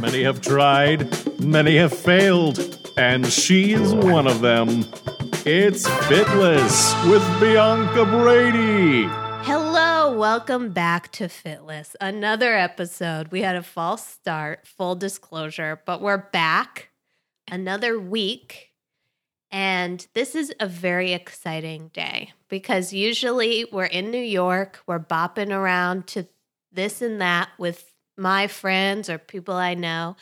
Many have tried, many have failed, and she is one of them. It's Fitless with Bianca Brady. Hello, welcome back to Fitless. Another episode. We had a false start, full disclosure, but we're back another week. And this is a very exciting day because usually we're in New York, we're bopping around to this and that with my friends or people I know.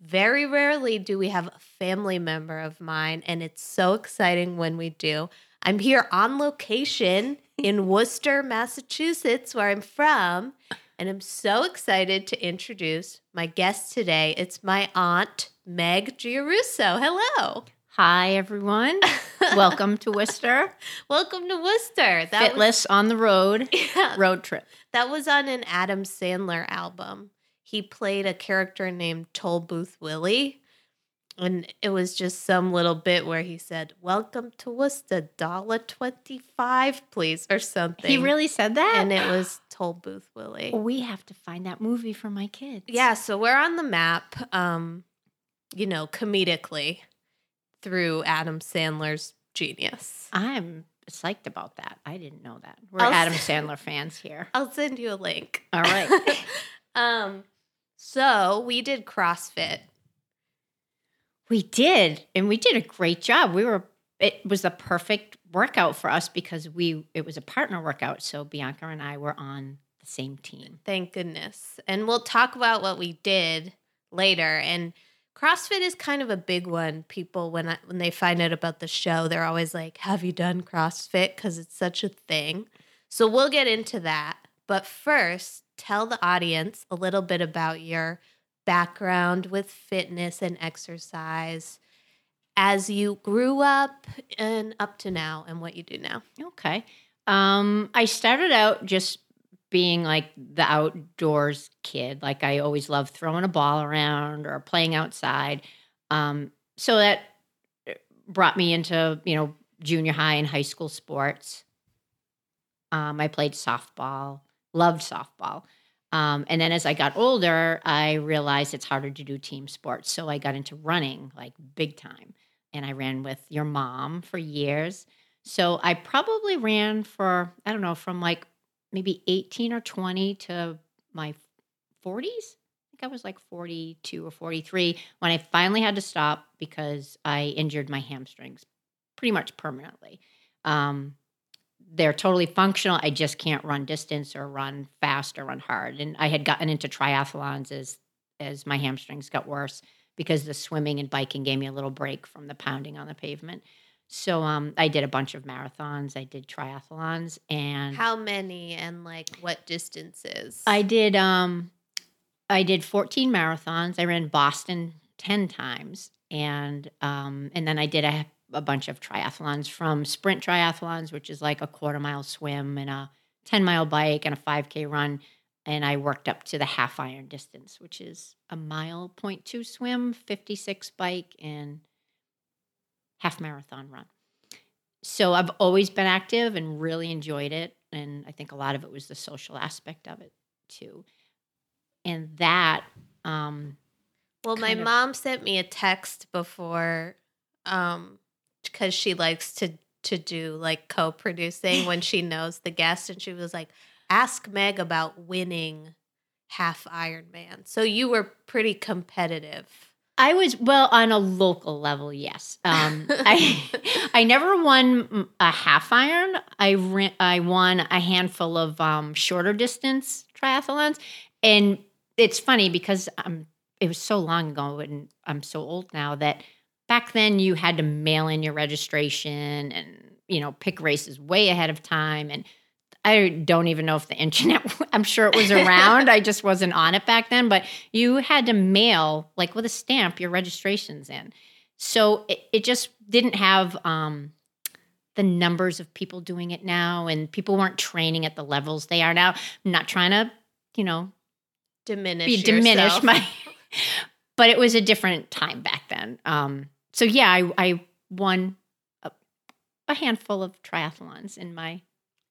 Very rarely do we have a family member of mine, and it's so exciting when we do. I'm here on location in Worcester, Massachusetts, where I'm from, and I'm so excited to introduce my guest today. It's my aunt, Meg Giarusso. Hello. Hi, everyone. Welcome to Worcester. Welcome to Worcester. That Fitless was, on the road, yeah, road trip. That was on an Adam Sandler album. He played a character named Toll Booth Willie. And it was just some little bit where he said, Welcome to Worcester, dollar twenty five, please, or something. He really said that? And it was Toll Booth Willie. We have to find that movie for my kids. Yeah, so we're on the map, um, you know, comedically through Adam Sandler's genius. I'm psyched about that. I didn't know that. We're I'll Adam Sandler fans here. I'll send you a link. All right. um, so we did CrossFit. We did, and we did a great job. We were it was the perfect workout for us because we it was a partner workout. So Bianca and I were on the same team. Thank goodness. And we'll talk about what we did later. And CrossFit is kind of a big one. People when I, when they find out about the show, they're always like, "Have you done CrossFit?" because it's such a thing. So we'll get into that. But first, tell the audience a little bit about your background with fitness and exercise as you grew up and up to now and what you do now. Okay. Um, I started out just being like the outdoors kid. Like I always loved throwing a ball around or playing outside. Um, so that uh, brought me into, you know, junior high and high school sports. Um, I played softball, loved softball. Um, and then as I got older, I realized it's harder to do team sports. So I got into running like big time. And I ran with your mom for years. So I probably ran for, I don't know, from like maybe 18 or 20 to my 40s. I think I was like 42 or 43 when I finally had to stop because I injured my hamstrings pretty much permanently. Um, they're totally functional. I just can't run distance or run fast or run hard. And I had gotten into triathlons as as my hamstrings got worse because the swimming and biking gave me a little break from the pounding on the pavement. So um, I did a bunch of marathons. I did triathlons and how many and like what distances? I did um, I did 14 marathons. I ran Boston 10 times and um, and then I did a, a bunch of triathlons from sprint triathlons, which is like a quarter mile swim and a 10 mile bike and a 5k run and I worked up to the half iron distance, which is a mile point two swim, 56 bike and half marathon run. So I've always been active and really enjoyed it. And I think a lot of it was the social aspect of it too. And that, um, well, my of, mom sent me a text before, um, because she likes to to do like co-producing when she knows the guest, and she was like, "Ask Meg about winning half Ironman." So you were pretty competitive. I was well on a local level. Yes, um, I I never won a half iron. I ran, I won a handful of um, shorter distance triathlons, and it's funny because um, it was so long ago, and I'm so old now that back then you had to mail in your registration and you know pick races way ahead of time and I don't even know if the internet, I'm sure it was around. I just wasn't on it back then, but you had to mail, like with a stamp, your registrations in. So it, it just didn't have um, the numbers of people doing it now, and people weren't training at the levels they are now. I'm not trying to, you know, diminish, be, diminish my, but it was a different time back then. Um, so yeah, I, I won a, a handful of triathlons in my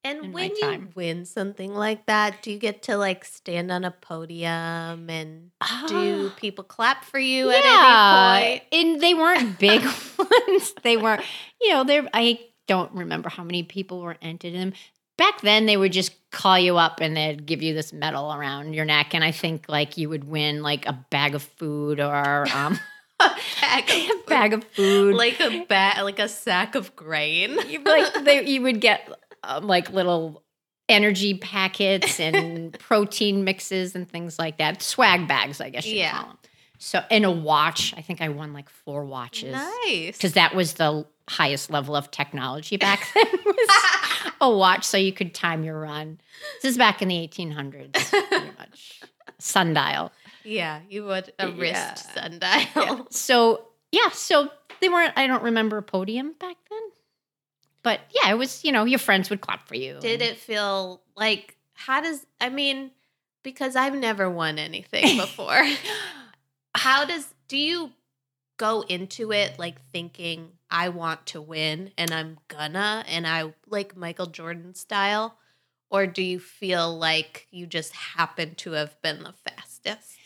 And when you win something like that, do you get to like stand on a podium and do people clap for you at any point? And they weren't big ones. They weren't, you know, they're I don't remember how many people were entered in them. Back then they would just call you up and they'd give you this medal around your neck. And I think like you would win like a bag of food or um Bag a of bag of food. like a bat, like a sack of grain. You- like they, you would get um, like little energy packets and protein mixes and things like that. Swag bags, I guess you Yeah. call them. So, and a watch. I think I won like four watches Nice. because that was the highest level of technology back then. Was a watch so you could time your run. This is back in the 1800s, pretty much. Sundial. yeah, you would a wrist Yeah. sundial. So yeah, so they weren't. I don't remember a podium back then, but yeah, it was. You know, your friends would clap for you. Did it feel like how does I mean because I've never won anything before. how does do you go into it like thinking I want to win and I'm gonna and I like Michael Jordan style or do you feel like you just happen to have been the fastest?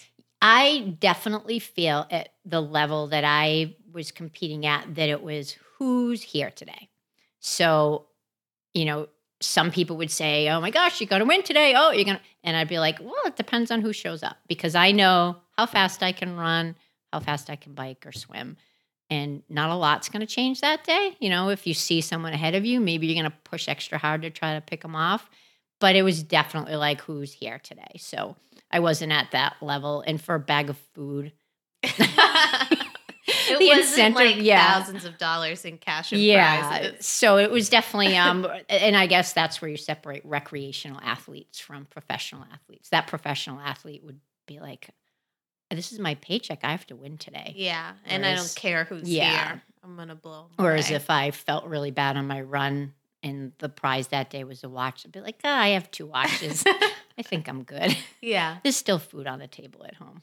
I definitely feel at the level that I was competing at that it was who's here today. So, you know, some people would say, "Oh my gosh, you're going to win today." Oh, you're going to and I'd be like, "Well, it depends on who shows up because I know how fast I can run, how fast I can bike or swim." And not a lot's going to change that day. You know, if you see someone ahead of you, maybe you're going to push extra hard to try to pick them off. But it was definitely like, who's here today? So I wasn't at that level. And for a bag of food, it The wasn't incentive, like yeah. thousands of dollars in cash and yeah. prizes. So it was definitely, um, and I guess that's where you separate recreational athletes from professional athletes. That professional athlete would be like, this is my paycheck. I have to win today. Yeah, and I don't care who's yeah. here. I'm gonna blow. Whereas away. if I felt really bad on my run and the prize that day was a watch, I'd be like, "Ah, I have two watches. I think I'm good. yeah, There's still food on the table at home.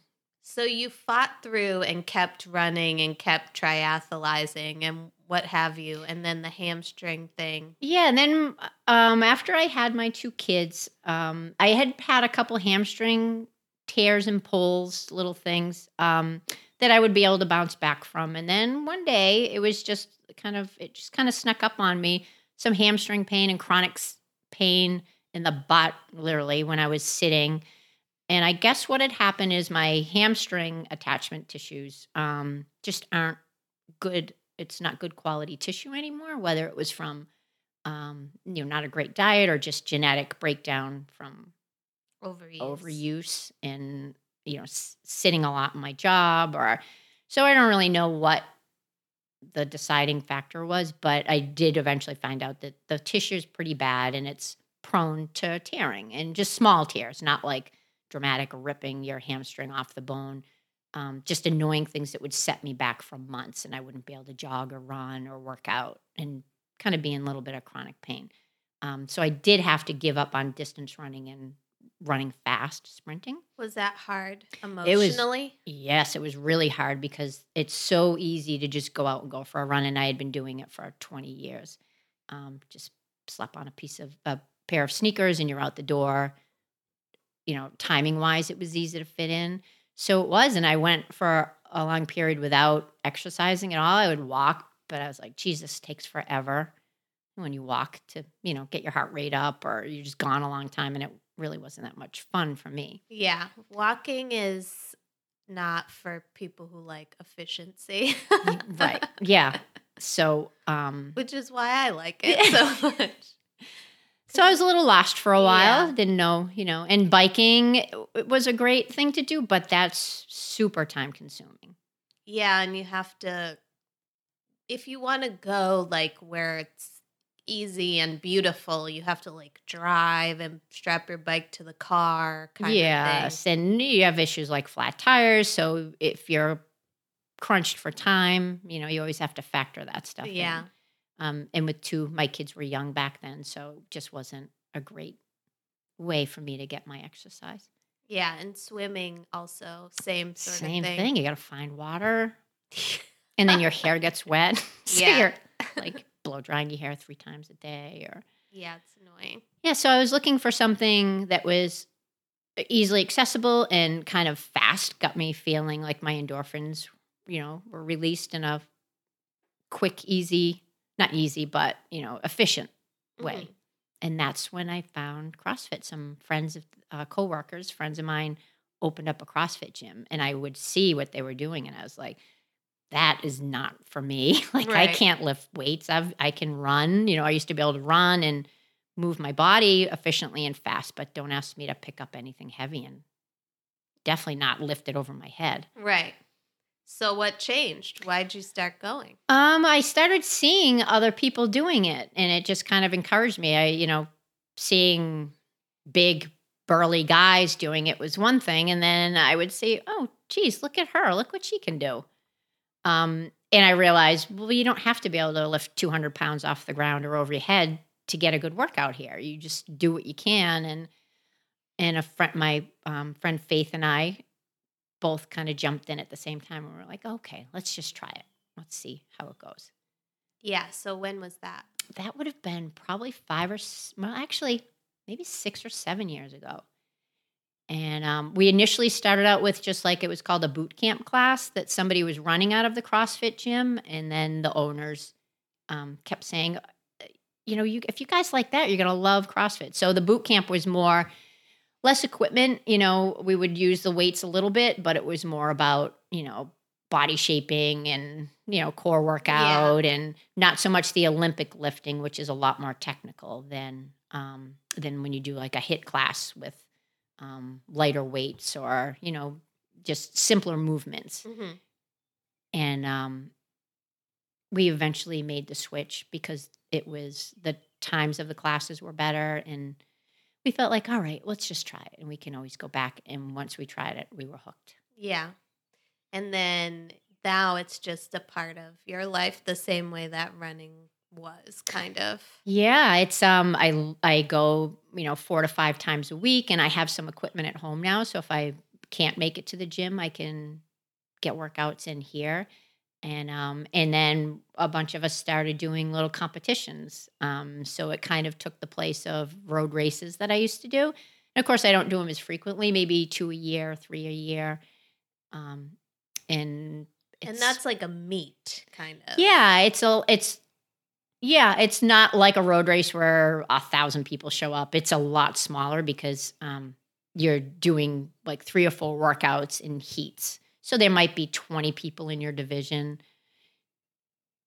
So you fought through and kept running and kept triathlizing and what have you, and then the hamstring thing. Yeah, and then um, after I had my two kids, um, I had had a couple hamstring tears and pulls, little things um, that I would be able to bounce back from. And then one day, it was just kind of it just kind of snuck up on me some hamstring pain and chronic pain in the butt, literally when I was sitting. And I guess what had happened is my hamstring attachment tissues um, just aren't good. It's not good quality tissue anymore, whether it was from um, you know, not a great diet or just genetic breakdown from Overuse. overuse and you know s- sitting a lot in my job or so I don't really know what the deciding factor was, but I did eventually find out that the tissue is pretty bad and it's prone to tearing and just small tears, not like dramatic ripping your hamstring off the bone. Um, just annoying things that would set me back for months and I wouldn't be able to jog or run or work out and kind of be in a little bit of chronic pain. Um, so I did have to give up on distance running and running fast, sprinting. Was that hard was- emotionally? Yes, it was really hard because it's so easy to just go out and go for a run, and I had been doing it for 20 years. Um, just slap on a piece of a pair of sneakers, and you're out the door. You know, timing wise, it was easy to fit in. So it was, and I went for a long period without exercising at all. I would walk, but I was like, Jesus, takes forever when you walk to you know get your heart rate up, or you're just gone a long time, and it really wasn't that much fun for me. yeah, walking is not for people who like efficiency, right? Yeah. So, um, Which is why I like it so much. So I was a little lost for a while. Yeah. Didn't know, you know, and biking was a great thing to do, but that's super time consuming. Yeah, and you have to if you want to go like where it's easy and beautiful, you have to like drive and strap your bike to the car kind of thing. yes, and you have issues like flat tires. So if you're crunched for time, you know, you always have to factor that stuff. Yeah. In. Um, and with two, my kids were young back then, so just wasn't a great way for me to get my exercise. Yeah, and swimming also same sort Same of thing. thing. You got to find water, and then your hair gets wet. so Yeah. you're like blow drying your hair three times a day, or Yeah, it's annoying. Yeah, so I was looking for something that was easily accessible and kind of fast. Got me feeling like my endorphins, you know, were released in a quick, easy, not easy, but you know, efficient way. Mhm. And that's when I found CrossFit. Some friends of uh, coworkers, friends of mine, opened up a CrossFit gym, and I would see what they were doing, and I was like, "That is not for me. like, I can't lift weights. I've I can run. You know, I used to be able to run and move my body efficiently and fast, but don't ask me to pick up anything heavy and definitely not lift it over my head." Right. So what changed? Why'd you start going? Um, I started seeing other people doing it, and it just kind of encouraged me. I, you know, seeing big burly guys doing it was one thing, and then I would say, "Oh, geez, look at her! Look what she can do." Um, and I realized, well, you don't have to be able to lift 200 pounds off the ground or over your head to get a good workout here. You just do what you can, and and a friend, my um, friend Faith and I, both kind of jumped in at the same time, and we were like, "Okay, let's just try it." let's see how it goes. Yeah. So when was that? That would have been probably five or well, actually, maybe six or seven years ago. And um, we initially started out with just like it was called a boot camp class that somebody was running out of the CrossFit gym, and then the owners um, kept saying, you know, you if you guys like that, you're gonna love CrossFit. So the boot camp was more less equipment. You know, we would use the weights a little bit, but it was more about you know body shaping and you know core workout and not so much the olympic lifting which is a lot more technical than um than when you do like a hit class with um lighter weights or you know just simpler movements Mm-hmm. and um we eventually made the switch because it was the times of the classes were better and we felt like all right let's just try it and we can always go back and once we tried it we were hooked Yeah. And then now it's just a part of your life the same way that running was, kind of. Yeah, it's um I I go, you know, 4 to 5 times a week and I have some equipment at home now, so if I can't make it to the gym, I can get workouts in here. And um and then a bunch of us started doing little competitions. Um so it kind of took the place of road races that I used to do. And of course, I don't do them as frequently, maybe 2 a year, 3 a year. Um and And that's like a meet, kind of. yeah, it's a it's yeah, it's not like a road race where a thousand people show up. It's a lot smaller because um, you're doing like three or four workouts in heats. So there might be 20 people in your division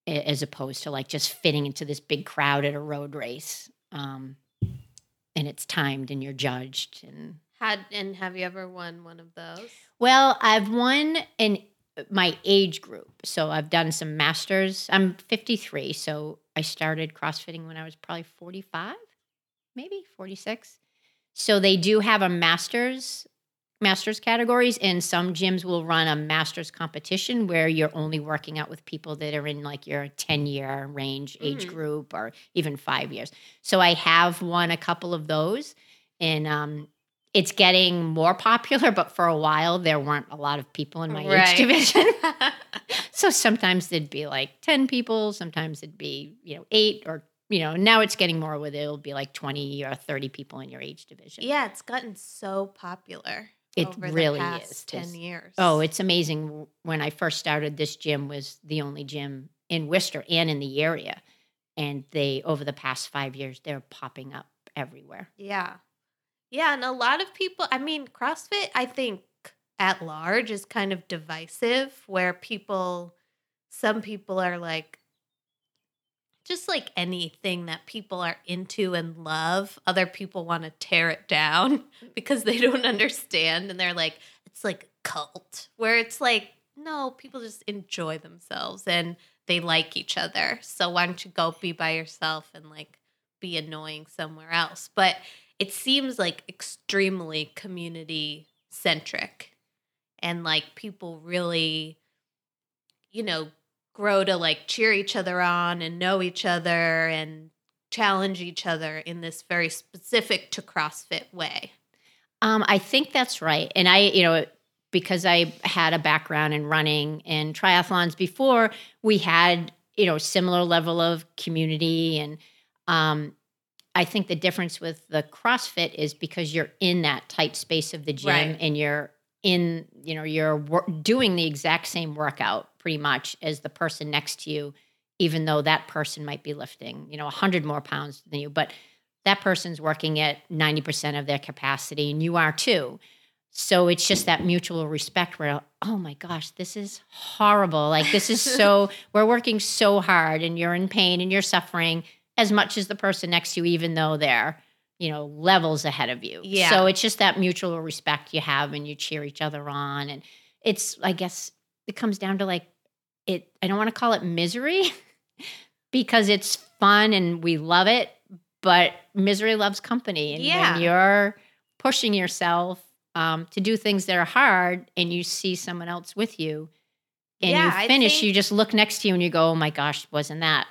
as opposed to like just fitting into this big crowd at a road race. Um, and it's timed and you're judged and Had and have you ever won one of those? well, I've won in my age group. So I've done some masters. I'm 53, so I started CrossFitting when I was probably 45, maybe 46. So they do have a masters masters categories and some gyms will run a masters competition where you're only working out with people that are in like your 10 year range age Mhm. group or even 5 years. So I have won a couple of those and um it's getting more popular, but for a while there weren't a lot of people in my age division. so sometimes there'd be like 10 people, sometimes it'd be, you know, eight or, you know, now it's getting more with it'll be like 20 or 30 people in your age division. yeah, it's gotten so popular. It really is. Ten years. Oh, it's amazing. When I first started, this gym was the only gym in Worcester and in the area. And they, over the past five years, they're popping up everywhere. Yeah. Yeah. And a lot of people, I mean, CrossFit, I think at large is kind of divisive where people, some people are like, just like anything that people are into and love, other people want to tear it down because they don't understand. And they're like, it's like a cult, where it's like, no, people just enjoy themselves and they like each other. So why don't you go be by yourself and like be annoying somewhere else? But it seems like extremely community centric and like people really you know grow to like cheer each other on and know each other and challenge each other in this very specific to CrossFit way. Um, I think that's right. And I, you know, because I had a background in running and triathlons before, we had, you know, similar level of community and um I think the difference with the CrossFit is because you're in that tight space of the gym Right. and you're in, you know, you're wor- doing the exact same workout pretty much as the person next to you, even though that person might be lifting, you know, 100 more pounds than you. But that person's working at 90% of their capacity and you are too. So it's just that mutual respect where, oh my gosh, this is horrible. Like, this is so, we're working so hard and you're in pain and you're suffering as much as the person next to you, even though they're, you know, levels ahead of you. Yeah. So it's just that mutual respect you have and you cheer each other on. And it's, I guess, it comes down to like, it, I don't want to call it misery because it's fun and we love it, but misery loves company. And Yeah. when you're pushing yourself um, to do things that are hard and you see someone else with you and Yeah, you finish, think- you just look next to you and you go, oh my gosh, wasn't that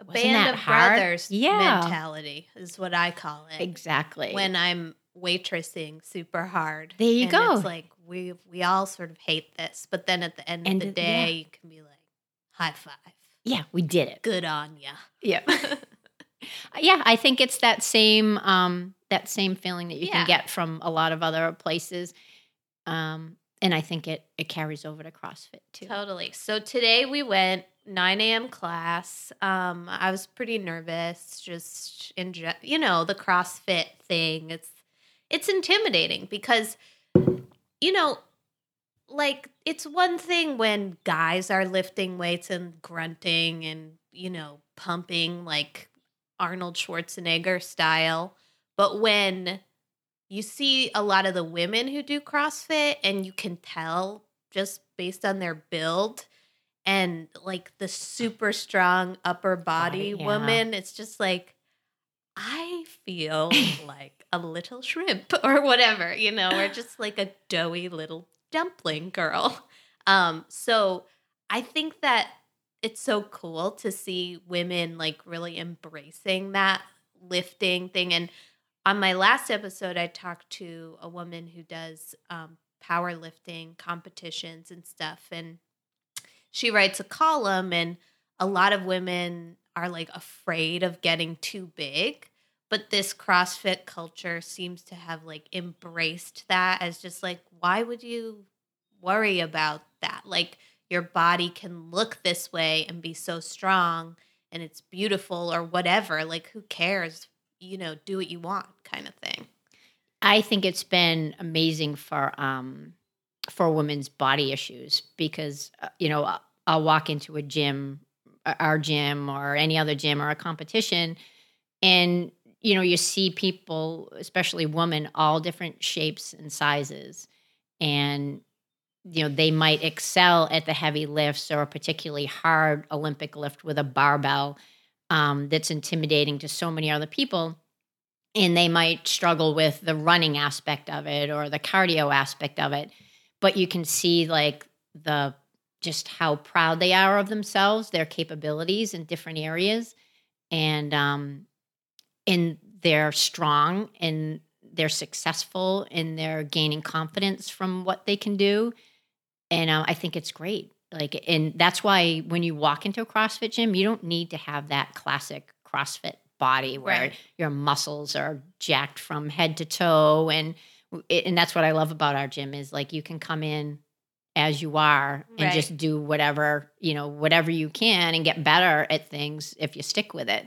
A Wasn't band of hard? brothers Yeah. mentality is what I call it. exactly? When I'm waitressing super hard. There you go. It's like we we all sort of hate this, but then at the end, End of the of- day, yeah. you can be like, high five. yeah, we did it. Good on ya. Yeah. yeah, I think it's that same um that same feeling that you Yeah. can get from a lot of other places. Um and I think it it carries over to CrossFit too. Totally. So today we went 9 a.m. class. Um, I was pretty nervous, just in you know the CrossFit thing. It's it's intimidating because you know, like it's one thing when guys are lifting weights and grunting and you know pumping like Arnold Schwarzenegger style, but when you see a lot of the women who do CrossFit and you can tell just based on their build and like the super strong upper body Body, yeah. woman, it's just like I feel like a little shrimp or whatever, you know, or just like a doughy little dumpling girl. Um, so I think that it's so cool to see women like really embracing that lifting thing. And on my last episode, I talked to a woman who does um, powerlifting competitions and stuff. And she writes a column, and a lot of women are like afraid of getting too big. But this CrossFit culture seems to have like embraced that as just like, why would you worry about that? Like, your body can look this way and be so strong and it's beautiful or whatever. Like, who cares? You know, do what you want kind of thing. I think it's been amazing for um for women's body issues because uh, you know I'll- I'll walk into a gym, uh, our gym or any other gym or a competition, and you know you see people, especially women, all different shapes and sizes, and you know they might excel at the heavy lifts or a particularly hard Olympic lift with a barbell um, that's intimidating to so many other people. And they might struggle with the running aspect of it or the cardio aspect of it. But you can see like the just how proud they are of themselves their capabilities in different areas. And um and they're strong and they're successful and they're gaining confidence from what they can do and uh, i think it's great like and that's why when you walk into a crossfit gym you don't need to have that classic crossfit body where Right. your muscles are jacked from head to toe and and that's what i love about our gym is like you can come in as you are and Right. just do whatever you know whatever you can and get better at things if you stick with it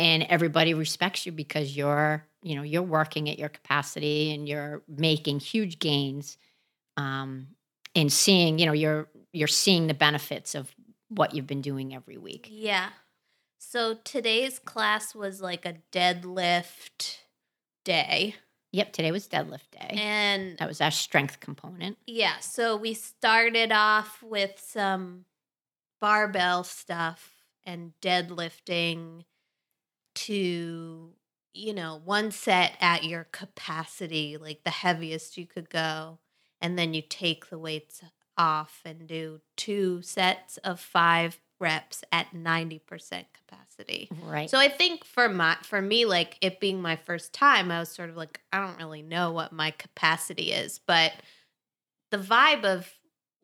and everybody respects you because you're you know you're working at your capacity and you're making huge gains um and seeing you know you're you're seeing the benefits of what you've been doing every week Yeah. So today's class was like a deadlift day. yep today was deadlift day And that was our strength component yeah, so we started off with some barbell stuff and deadlifting to, you know, one set at your capacity, like the heaviest you could go. And then you take the weights off and do two sets of five reps at 90% capacity. right So I think for my for me, like it being my first time, I was sort of like, I don't really know what my capacity is, but the vibe of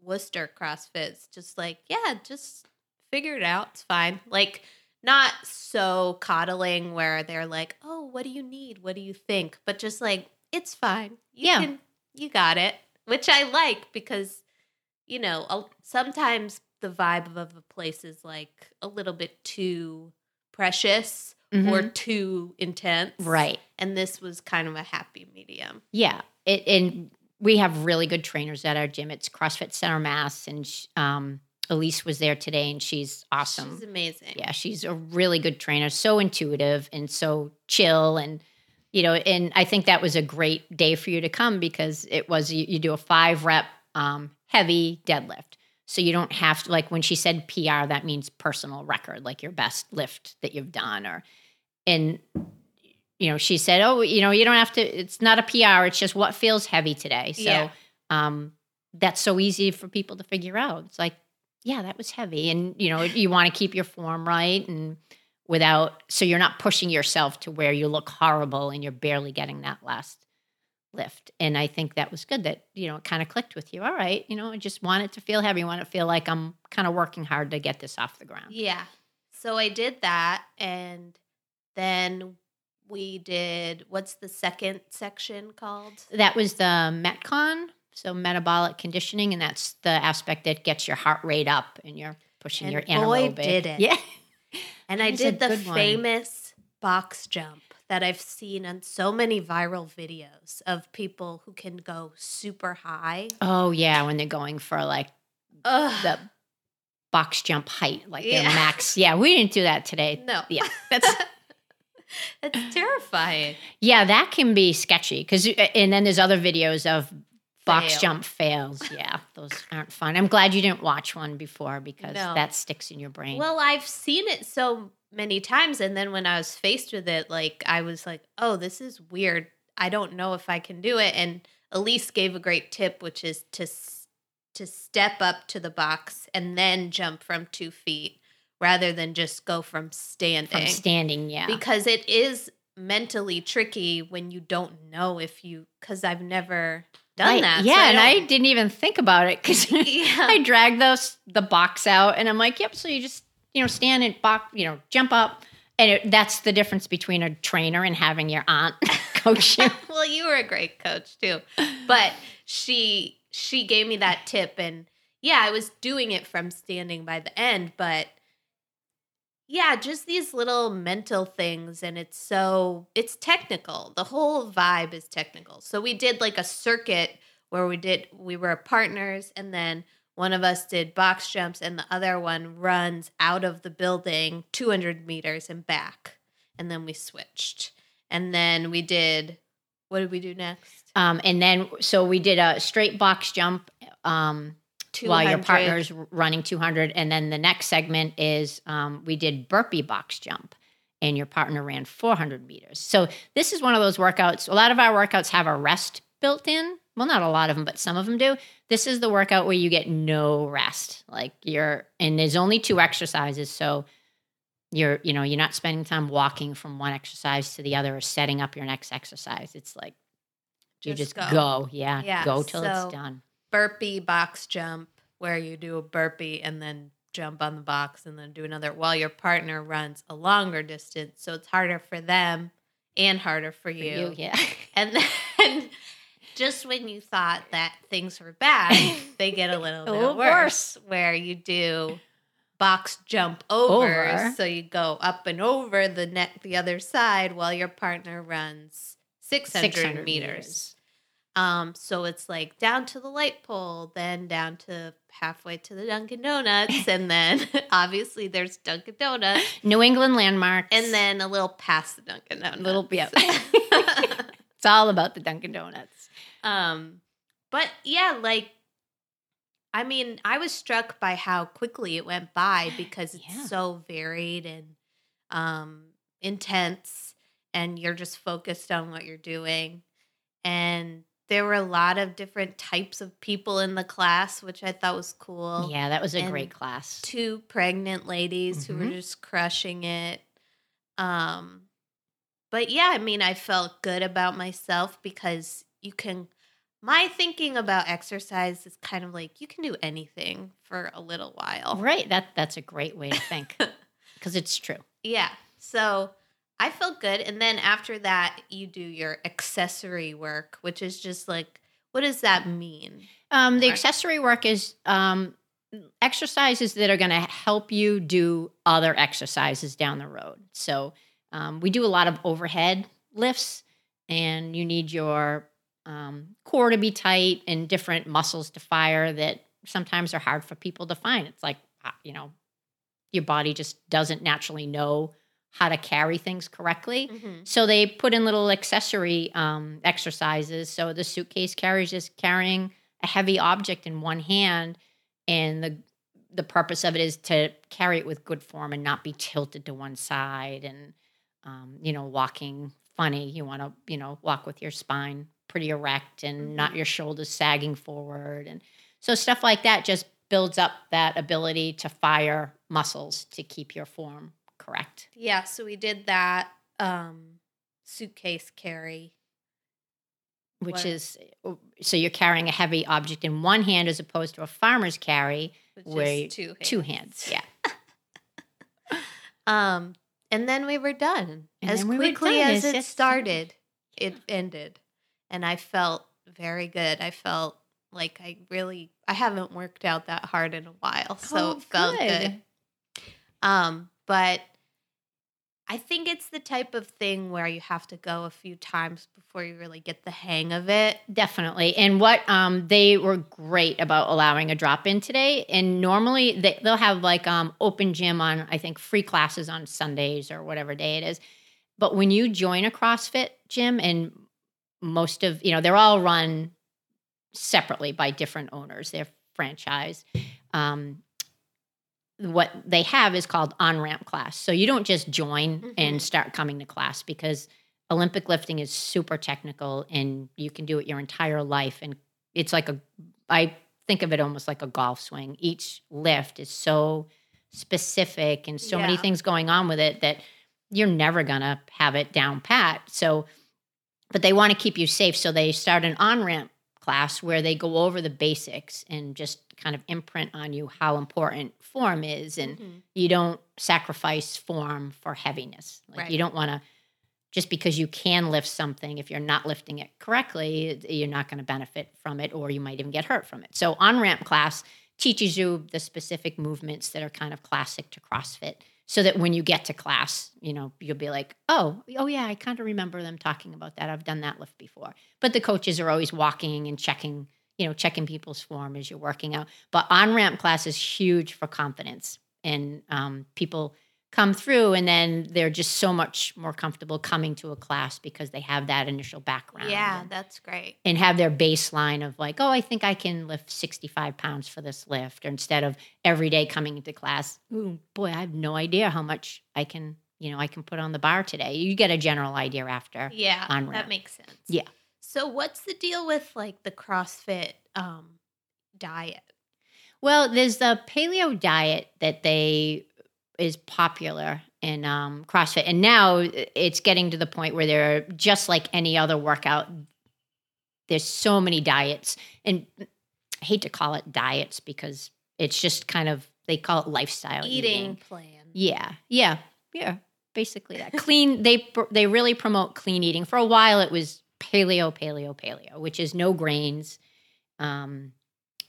Worcester CrossFit is just like, yeah, just figure it out. It's fine. Like not so coddling where they're like, "Oh, what do you need? What do you think?" But just like, "It's fine. You Yeah. can, you got it." Which I like because you know, sometimes the vibe of a place is like a little bit too precious or Mhm. too intense. right. And this was kind of a happy medium. Yeah, it, and we have really good trainers at our gym. It's CrossFit Center Mass, and sh- um, Elise was there today, and she's awesome. She's amazing. yeah, she's a really good trainer, so intuitive and so chill, and you know, and I think that was a great day for you to come because it was you, you do a five rep um, heavy deadlift. So you don't have to like when she said PR, that means personal record, like your best lift that you've done, or and you know, she said, "Oh, you know, you don't have to. It's not a PR. It's just what feels heavy today." So, Yeah. um, that's so easy for people to figure out. It's like, yeah, that was heavy, and you know, you want to keep your form right, and without, so you're not pushing yourself to where you look horrible and you're barely getting that last lift. And I think that was good. That you know, it kind of clicked with you. All right, you know, I just want it to feel heavy. I want it to feel like I'm kind of working hard to get this off the ground. Yeah. So I did that and then we did what's the second section called? That was the Metcon, so metabolic conditioning, and that's the aspect that gets your heart rate up and you're pushing And your boy, anaerobic. did it. Yeah, And I That was a did the good one. famous box jump that I've seen on so many viral videos of people who can go super high. Oh yeah, when they're going for like Ugh. the box jump height, like their max. Yeah, we didn't do that today. no. Yeah, that's It's terrifying. yeah, that can be sketchy because uh, and then there's other videos of box Fail. jump fails. Yeah, those aren't fun. I'm glad you didn't watch one before because No. that sticks in your brain. Well, I've seen it so many times. And then when I was faced with it, like, I was like, oh, this is weird. I don't know if I can do it. And Elise gave a great tip, which is to, to step up to the box and then jump from two feet rather than just go from standing. From standing, yeah. Because it is mentally tricky when you don't know if you, because I've never done Right. that. so Yeah, and I didn't even think about it because Yeah. I dragged those the box out, and I'm like, "Yep." So you just you know stand and box, you know, jump up, and it, that's the difference between a trainer and having your aunt coach you. well, you were a great coach too. But she she gave me that tip and yeah, I was doing it from standing by the end, but yeah, just these little mental things and it's so it's technical. The whole vibe is technical. So we did like a circuit where we did we were partners and then one of us did box jumps and the other one runs out of the building 200 meters and back. And then we switched. And then we did what did we do next? Um, and then so we did a straight box jump um, while your partner's running 200, and then the next segment is um, we did burpee box jump. And your partner ran 400 meters. So, this is one of those workouts. A lot of our workouts have a rest built in. Well, not a lot of them, but some of them do. This is the workout where you get no rest. Like you're, and there's only two exercises. So, you're, you know, you're not spending time walking from one exercise to the other or setting up your next exercise. It's like you Just just go. go. Yeah. Yeah, Go till so- it's done. Burpee box jump where you do a burpee and then jump on the box and then do another while your partner runs a longer distance. So it's harder for them and harder for For you. you, yeah. And then just when you thought that things were bad, they get a little bit oh, little worse, where you do box jump over, Over. so you go up and over the net the other side while your partner runs 600, 600 meters. Um, so it's like down to the light pole, then down to halfway to the Dunkin' Donuts, and then obviously there's Dunkin' Donuts, New England landmarks. and then a little past the Dunkin' Donuts. little yeah. it's all about the Dunkin' Donuts. um, but yeah, like I mean, I was struck by how quickly it went by because it's Yeah. so varied and um intense and you're just focused on what you're doing. And there were a lot of different types of people in the class, which I thought was cool. Yeah, that was a and great class. Two pregnant ladies who were Mhm. just crushing it. Um but yeah, I mean, I felt good about myself because you can my thinking about exercise is kind of like you can do anything for a little while. Right. That that's a great way to think. because it's true. Yeah. So I felt good. And then after that, you do your accessory work, which is just like, what does that mean? Um, the accessory work is um, exercises that are going to help you do other exercises down the road. So um, we do a lot of overhead lifts, and you need your um, core to be tight and different muscles to fire that sometimes are hard for people to find. It's like, uh, you know, your body just doesn't naturally know how to carry things correctly. Mhm. So they put in little accessory um, exercises. So the suitcase carries just carrying a heavy object in one hand, and the the purpose of it is to carry it with good form and not be tilted to one side, and um, you know, walking funny. You want to you know walk with your spine pretty erect and not your shoulders sagging forward, and so stuff like that just builds up that ability to fire muscles to keep your form correct. Yeah. So we did that um, suitcase carry. which What- is so you're carrying a heavy object in one hand as opposed to a farmer's carry Which where is two hands. two hands. Yeah. Um, and then we were done. And as we quickly done. as it started, it ended. And I felt very good. I felt like I really I haven't worked out that hard in a while. So Oh, it felt good. good. Um, but I think it's the type of thing where you have to go a few times before you really get the hang of it. Definitely. And what um they were great about allowing a drop in today. And normally they, they'll have like um open gym on I think free classes on Sundays or whatever day it is. But when you join a CrossFit gym and most of, you know, they're all run separately by different owners, they're franchise. Um what they have is called on ramp class. So you don't just join Mhm. and start coming to class because Olympic lifting is super technical and you can do it your entire life. And it's like a, I think of it almost like a golf swing. Each lift is so specific and so many things going on with it that you're never going to have it down pat. So, but they want to keep you safe. So they start an on ramp class where they go over the basics and just kind of imprint on you how important form is and Mhm. you don't sacrifice form for heaviness. Like Right. you don't want to just because you can lift something if you're not lifting it correctly, you're not going to benefit from it or you might even get hurt from it. So on ramp class teaches you the specific movements that are kind of classic to CrossFit so that when you get to class, you know, you'll be like, "Oh, oh yeah, I kind of remember them talking about that. I've done that lift before." But the coaches are always walking and checking you know, checking people's form as you're working out. But on ramp class is huge for confidence, and um, people come through, and then they're just so much more comfortable coming to a class because they have that initial background. Yeah, and, that's great. and have their baseline of like, oh, I think I can lift 65 pounds for this lift, or instead of every day coming into class, ooh, boy, I have no idea how much I can, you know, I can put on the bar today. You get a general idea after. Yeah, on that makes sense. Yeah. So what's the deal with like the CrossFit um diet? Well, there's the paleo diet that they is popular in um, CrossFit, and now it's getting to the point where they're just like any other workout. There's so many diets, and I hate to call it diets because it's just kind of they call it lifestyle Eating eating. plan. Yeah, yeah, yeah. Basically, that clean. They they really promote clean eating. For a while, it was paleo, paleo, paleo, which is no grains, um,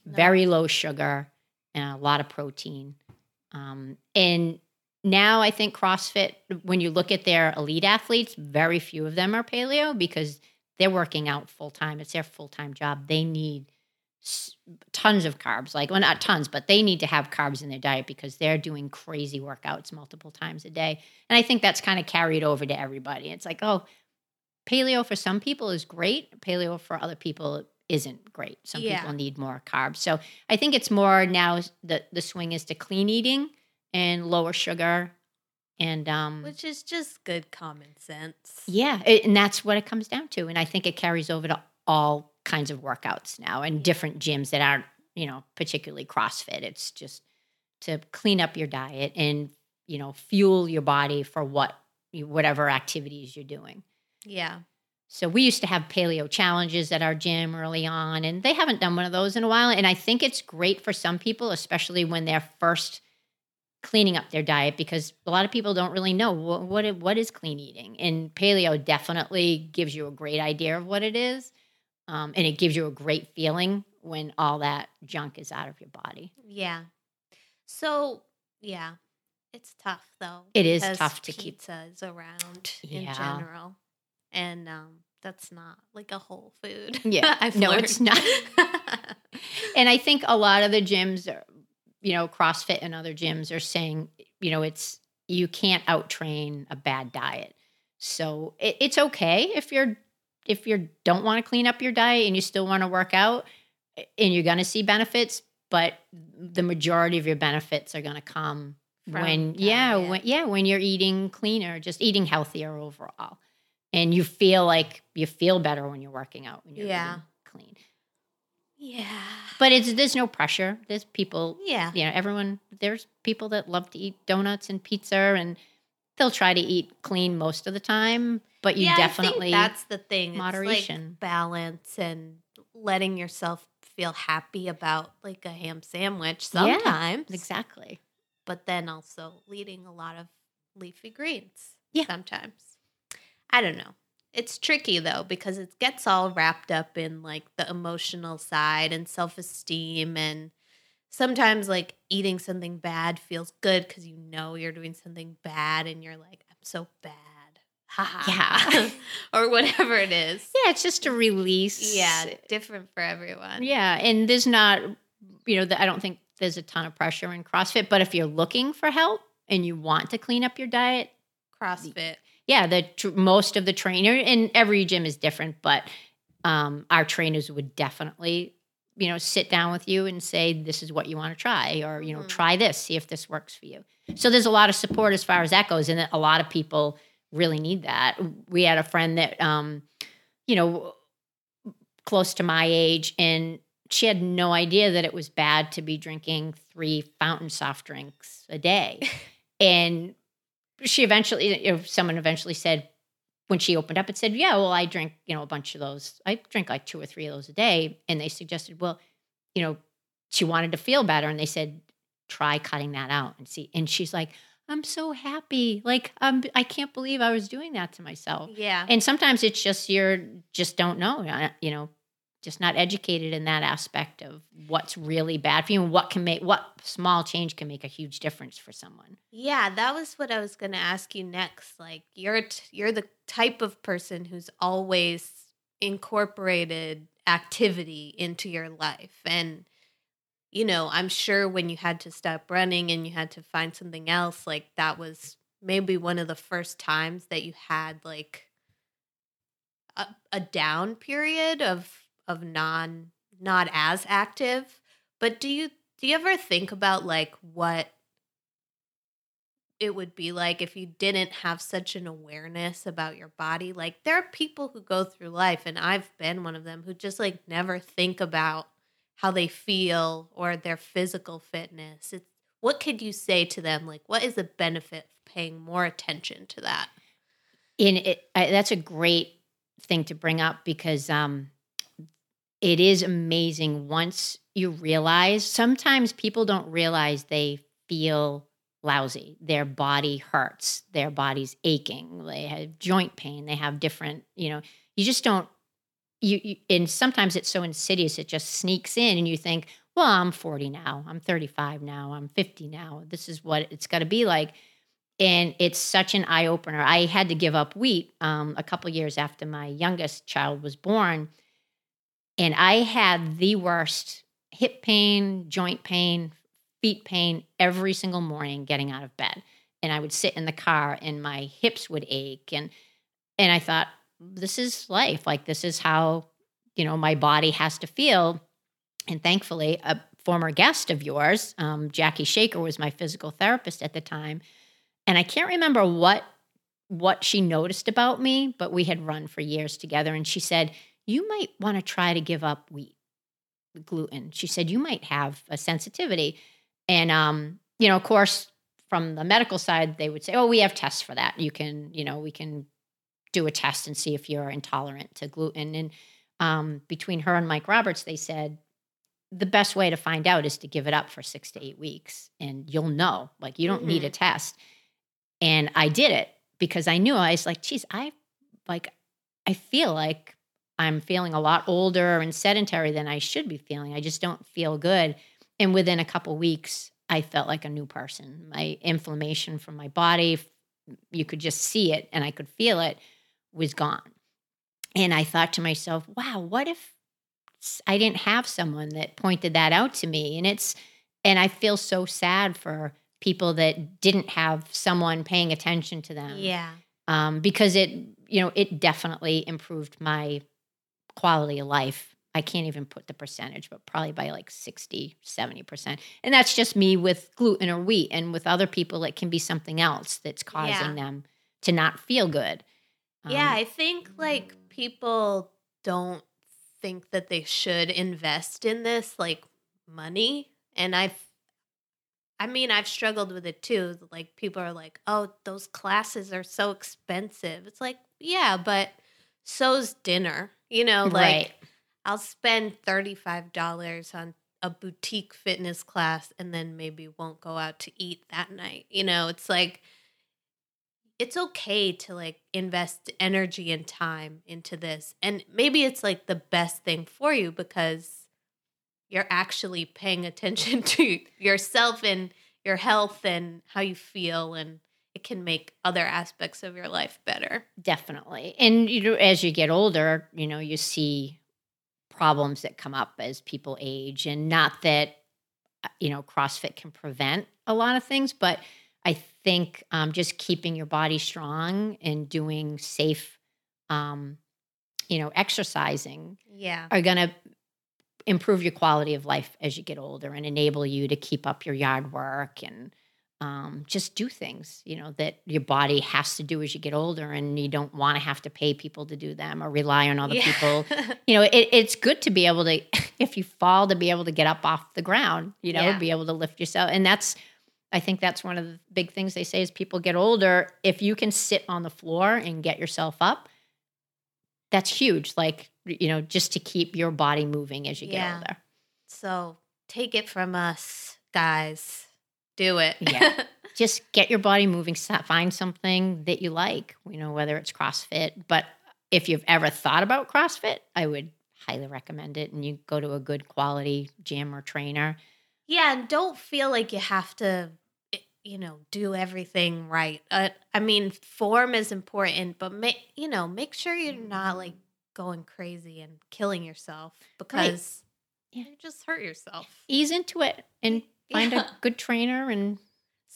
No. very low sugar, and a lot of protein. Um, and now I think CrossFit, when you look at their elite athletes, very few of them are paleo because they're working out full time. It's their full time job. They need tons of carbs, like, well, not tons, but they need to have carbs in their diet because they're doing crazy workouts multiple times a day. And I think that's kind of carried over to everybody. It's like, oh, paleo for some people is great, paleo for other people isn't great. Some Yeah. people need more carbs. So I think it's more now the the swing is to clean eating and lower sugar and um Which is just good common sense. yeah, it, and that's what it comes down to. And I think it carries over to all kinds of workouts now and different gyms that aren't, you know, particularly CrossFit. It's just to clean up your diet and, you know, fuel your body for what you, whatever activities you're doing. Yeah. So we used to have paleo challenges at our gym early on, and they haven't done one of those in a while. And I think it's great for some people, especially when they're first cleaning up their diet because a lot of people don't really know what what, it, what is clean eating and paleo definitely gives you a great idea of what it is um, and it gives you a great feeling when all that junk is out of your body Yeah. So yeah, it's tough though. It is tough to keep- pizza is around in general, and um, that's not like a whole food. Yeah. I've No, it's not. and i think a lot of the gyms are you know crossfit and other gyms are saying you know it's you can't out train a bad diet so it, it's okay if you're if you don't want to clean up your diet and you still want to work out and you're going to see benefits but the majority of your benefits are going to come From when yeah when yeah when you're eating cleaner just eating healthier overall and you feel like you feel better when you're working out when you're Yeah. clean yeah. but it's there's no pressure. There's people, Yeah. you know, everyone. There's people that love to eat donuts and pizza, and they'll try to eat clean most of the time. But you yeah, definitely I think that's the thing. It's moderation. like balance and letting yourself feel happy about like a ham sandwich Yeah, sometimes. exactly. but then also eating a lot of leafy greens Yeah. sometimes. I don't know. It's tricky though because it gets all wrapped up in like the emotional side and self-esteem and sometimes like eating something bad feels good cuz you know you're doing something bad and you're like I'm so bad. Ha Yeah. or whatever it is. Yeah, it's just a release. Yeah, different for everyone. yeah, and there's not, you know, the, I don't think there's a ton of pressure in CrossFit. But if you're looking for help and you want to clean up your diet, CrossFit. Yeah, the tr- most of the trainer and every gym is different, but um, our trainers would definitely, you know, sit down with you and say, "This is what you want to try," or you know, Mhm. try this, see if this works for you. So there's a lot of support as far as that goes, and a lot of people really need that. We had a friend that, um, you know, close to my age, and she had no idea that it was bad to be drinking three fountain soft drinks a day, and she eventually, you know, someone eventually said when she opened up, it said, "Yeah, well, I drink, you know, a bunch of those. I drink like two or three of those a day." And they suggested, well, you know, she wanted to feel better, and they said, "Try cutting that out and see." And she's like, "I'm so happy. Like, um, I can't believe I was doing that to myself." Yeah. And sometimes it's just you're just don't know, uh, you know, just not educated in that aspect of what's really bad for you and what can make what small change can make a huge difference for someone. Yeah, that was what I was going to ask you next. Like you're t- you're the type of person who's always incorporated activity into your life and you know, I'm sure when you had to stop running and you had to find something else, like that was maybe one of the first times that you had like a, a down period of of non not as active. But do you do you ever think about like what it would be like if you didn't have such an awareness about your body. Like there are people who go through life and I've been one of them who just like never think about how they feel or their physical fitness. It's what could you say to them like what is the benefit of paying more attention to that? In it I, that's a great thing to bring up because um it is amazing once you realize sometimes people don't realize they feel lousy. Their body hurts. Their body's aching. They have joint pain. They have different you know you just don't you, you and sometimes it's so insidious it just sneaks in and you think well i'm 40 now. I'm 35 now. I'm 50 now. This is what it's got to be like. And it's such an eye opener. I had to give up wheat um, a couple years after my youngest child was born, and I had the worst hip pain, joint pain, feet pain every single morning getting out of bed. And I would sit in the car, and my hips would ache, and and I thought, this is life. Like this is how you know my body has to feel. And thankfully, a former guest of yours, um, Jackie Shaker, was my physical therapist at the time and I can't remember what what she noticed about me, but we had run for years together and she said, "You might want to try to give up wheat gluten." She said, "You might have a sensitivity." And um, you know, of course, from the medical side, they would say, "Oh, we have tests for that. You can, you know, we can do a test and see if you're intolerant to gluten." And um, between her and Mike Roberts, they said, the best way to find out is to give it up for six to eight weeks and you'll know. Like you don't need a test. And I did it because I knew I was like, geez, I like I feel like I'm feeling a lot older and sedentary than I should be feeling. I just don't feel good. And within a couple weeks, I felt like a new person. My inflammation from my body, you could just see it and I could feel it, was gone. And I thought to myself, wow, what if I didn't have someone that pointed that out to me? And it's, and I feel so sad for people that didn't have someone paying attention to them. Yeah. Um, because it, you know, it definitely improved my quality of life. I can't even put the percentage, but probably by like 60, 70%. And that's just me with gluten or wheat. And with other people, it can be something else that's causing Yeah. them to not feel good. yeah, Um, I think like people don't think that they should invest in this like money. And I've, I mean, I've struggled with it too. Like people are like, oh, those classes are so expensive. It's like, yeah, but so's dinner. You know, like right. I'll spend $35 on a boutique fitness class and then maybe won't go out to eat that night. You know, it's like it's okay to like invest energy and time into this. And maybe it's like the best thing for you because you're actually paying attention to yourself and your health and how you feel and can make other aspects of your life better. Definitely. And you know, as you get older, you know, you see problems that come up as people age and not that uh, you know CrossFit can prevent a lot of things, but I think um, just keeping your body strong and doing safe um, you know, exercising Yeah. are going to improve your quality of life as you get older and enable you to keep up your yard work and um, just do things you know that your body has to do as you get older and you don't want to have to pay people to do them or rely on other Yeah. people you know it, it's good to be able to if you fall to be able to get up off the ground you know Yeah. be able to lift yourself and that's i think that's one of the big things they say as people get older if you can sit on the floor and get yourself up that's huge like you know just to keep your body moving as you Yeah. get older So take it from us, guys. Do it. Yeah. just get your body moving find something that you like you know whether it's crossfit but if you've ever thought about crossfit i would highly recommend it and you go to a good quality gym or trainer yeah, and don't feel like you have to, eh, you know, do everything right. Uh, I mean, form is important, but make you know, make sure you're not like going crazy and killing yourself because Yeah. you just hurt yourself. ease into it and find Yeah. a good trainer and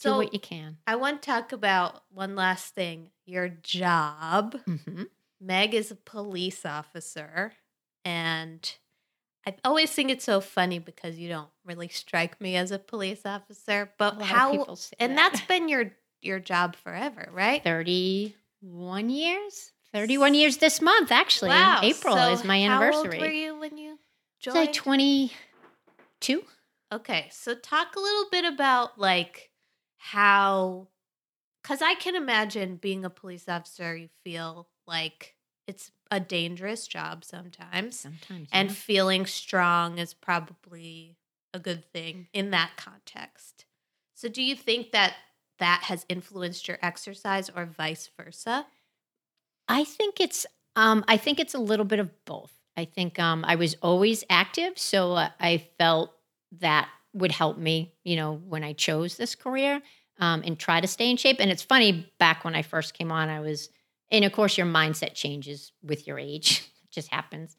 do what you can I want to talk about one last thing: your job. hmm Meg is a police officer, and I always think it's so funny because you don't really strike me as a police officer. But how? And that. that's been your your job forever, right? 31 years 31 years this month actually Wow. april So is my How anniversary old were you when you It's joined? like 22 Okay, so talk a little bit about like how, because I can imagine being a police officer, you feel like it's a dangerous job sometimes. sometimes and yeah. feeling strong is probably a good thing in that context. So, do you think that that has influenced your exercise or vice versa? I think it's um I think it's a little bit of both. I think um I was always active, so uh, I felt that would help me, you know, when I chose this career um and try to stay in shape. And it's funny back when I first came on, I was and of course your mindset changes with your age. it just happens.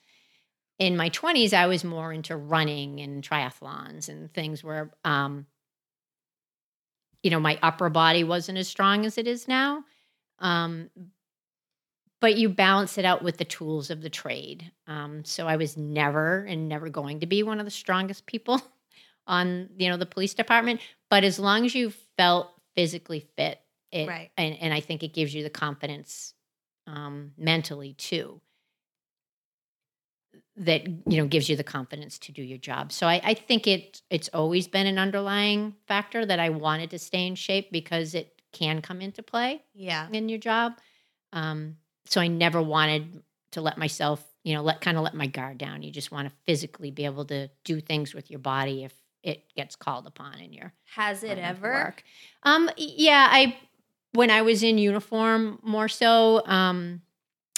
In my 20s, I was more into running and triathlons and things where um you know, my upper body wasn't as strong as it is now. Um, but you balance it out with the tools of the trade. Um, so I was never and never going to be one of the strongest people on you know the police department. But as long as you felt physically fit, it, Right. and and I think it gives you the confidence um, mentally too. That you know gives you the confidence to do your job. So I, I think it it's always been an underlying factor that I wanted to stay in shape because it can come into play Yeah. in your job. Um, so I never wanted to let myself, you know, let kind of let my guard down. You just want to physically be able to do things with your body if it gets called upon in your Has it ever? work. Um, yeah, I when I was in uniform more so. Um,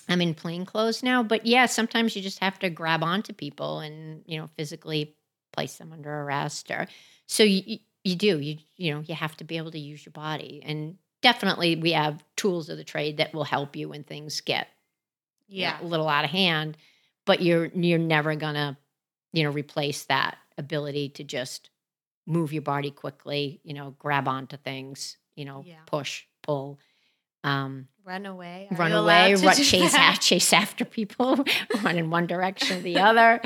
I'm in plain clothes now, but yeah, sometimes you just have to grab onto people and you know physically place them under arrest, or so you you- do you you know you have to be able to use your body, and definitely we have tools of the trade that will help you when things get you know, Yeah. a little out of hand, but you're you're never gonna you know replace that ability to just move your body quickly, you know, grab onto things, you know, Yeah. push, pull. Um, Run away. Are run away, run, chase after, chase after people, run in one direction or the other.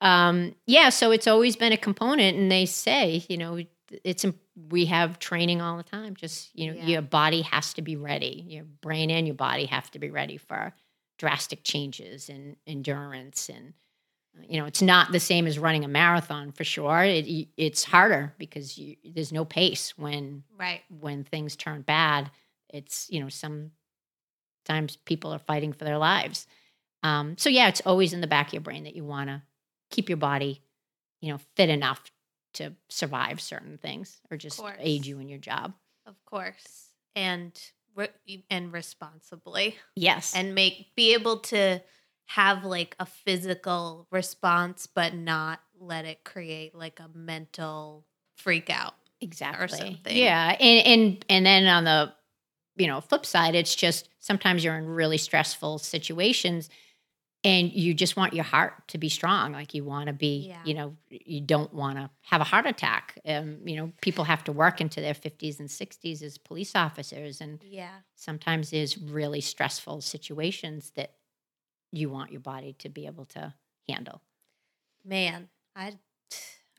Um, yeah, so it's always been a component, and they say, you know, it's we have training all the time. Just you know, Yeah. your body has to be ready. Your brain and your body have to be ready for drastic changes in endurance and. You know, it's not the same as running a marathon for sure. It, it's harder because you, there's no pace when Right. when things turn bad it's you know sometimes people are fighting for their lives um, so yeah it's always in the back of your brain that you want to keep your body you know fit enough to survive certain things or just aid you in your job Of course. And re- and responsibly. yes and make be able to have like a physical response but not let it create like a mental freak out exactly or something. yeah and and and then on the you know flip side it's just sometimes you're in really stressful situations and you just want your heart to be strong like you want to be Yeah. you know you don't want to have a heart attack um, you know people have to work into their 50s and 60s as police officers and yeah sometimes there's really stressful situations that you want your body to be able to handle. Man i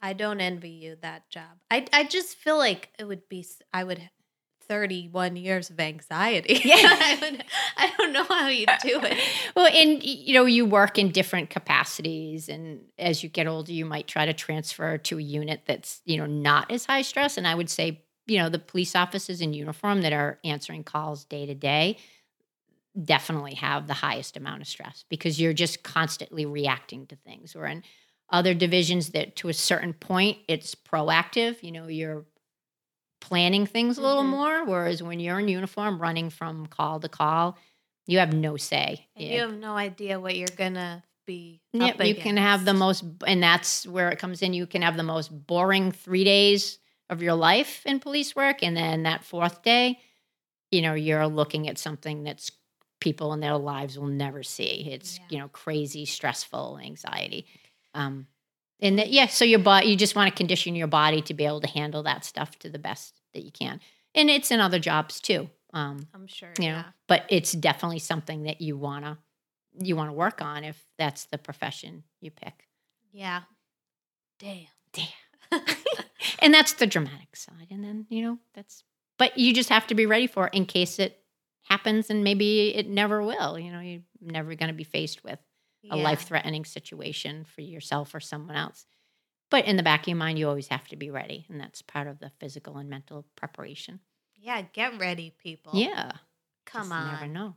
i don't envy you that job. I i just feel like it would be I would 31 years of anxiety. Yeah. I, would, I don't know how you do it. Well and you know you work in different capacities and as you get older you might try to transfer to a unit that's you know not as high stress. And i would say you know the police officers in uniform that are answering calls day to day definitely have the highest amount of stress because you're just constantly reacting to things or in other divisions that to a certain point it's proactive you know you're planning things a little Mhm. more whereas when you're in uniform running from call to call you have no say It- you have no idea what you're gonna be Yep, you can have the most, and that's where it comes in. You can have the most boring three days of your life in police work, and then that fourth day, you know, you're looking at something that's people in their lives will never see. It's Yeah. you know crazy, stressful, anxiety, um, and that, yeah. So your body, you just want to condition your body to be able to handle that stuff to the best that you can, and it's in other jobs too. Um, i'm sure you yeah but it's definitely something that you want to you want to work on if that's the profession you pick yeah damn Damn. and that's the dramatic side and then you know that's but you just have to be ready for it in case it happens and maybe it never will you know you're never going to be faced with a Yeah. life-threatening situation for yourself or someone else but in the back of your mind you always have to be ready and that's part of the physical and mental preparation Yeah, get ready, people. yeah Come just never on. know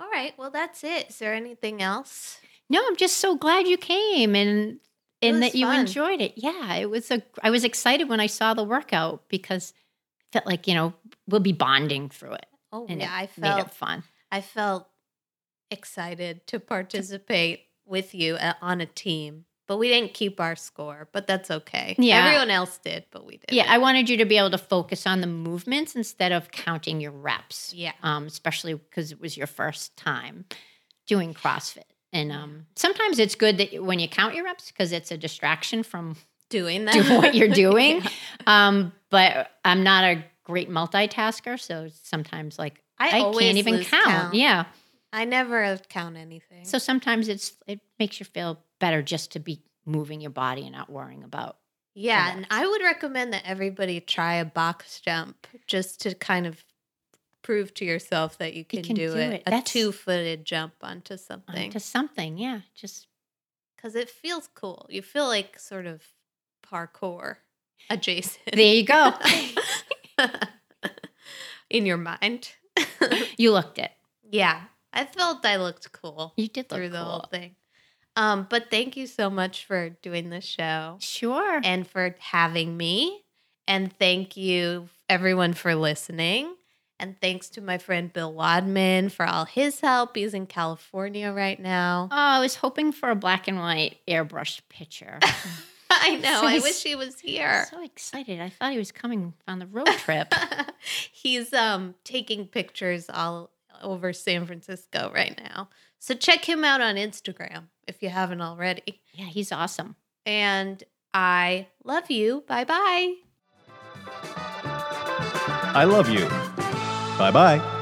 All right. Well, that's it. Is there anything else? No, I'm just so glad you came and and that you fun. enjoyed it. Yeah, it was a I was excited when I saw the workout because I felt like, you know, we'll be bonding through it. Oh, And yeah. I it made felt it fun. I felt excited to participate with you uh, on a team, but we didn't keep our score. But that's okay. Yeah. everyone else did, but we did. Yeah, I wanted you to be able to focus on the movements instead of counting your reps. yeah. Um, especially because it was your first time doing CrossFit. And um, sometimes it's good that when you count your reps because it's a distraction from Doing that. do what you're doing. Yeah. Um, but I'm not a great multitasker, so sometimes like I, I, can't even lose count. Yeah. I never count anything. So sometimes it's it makes you feel better just to be moving your body and not worrying about. yeah, and I would recommend that everybody try a box jump just to kind of prove to yourself that you can, can do, do it. it. A That's- two-footed jump onto something Onto something. Yeah. Just because it feels cool. You feel like sort of parkour adjacent. there you go. in your mind. you looked it. yeah, I felt I looked cool You did look through the whole thing. Um, but thank you so much for doing the show Sure. and for having me. And thank you, everyone, for listening. And thanks to my friend Bill Wadman for all his help. He's in California right now. Oh, I was hoping for a black and white airbrushed picture. I know. So I wish he was here. so excited. I thought he was coming on the road trip. He's um taking pictures all over San Francisco right now. So check him out on Instagram if you haven't already. yeah, he's awesome. And I love you. Bye bye. I love you. Bye bye.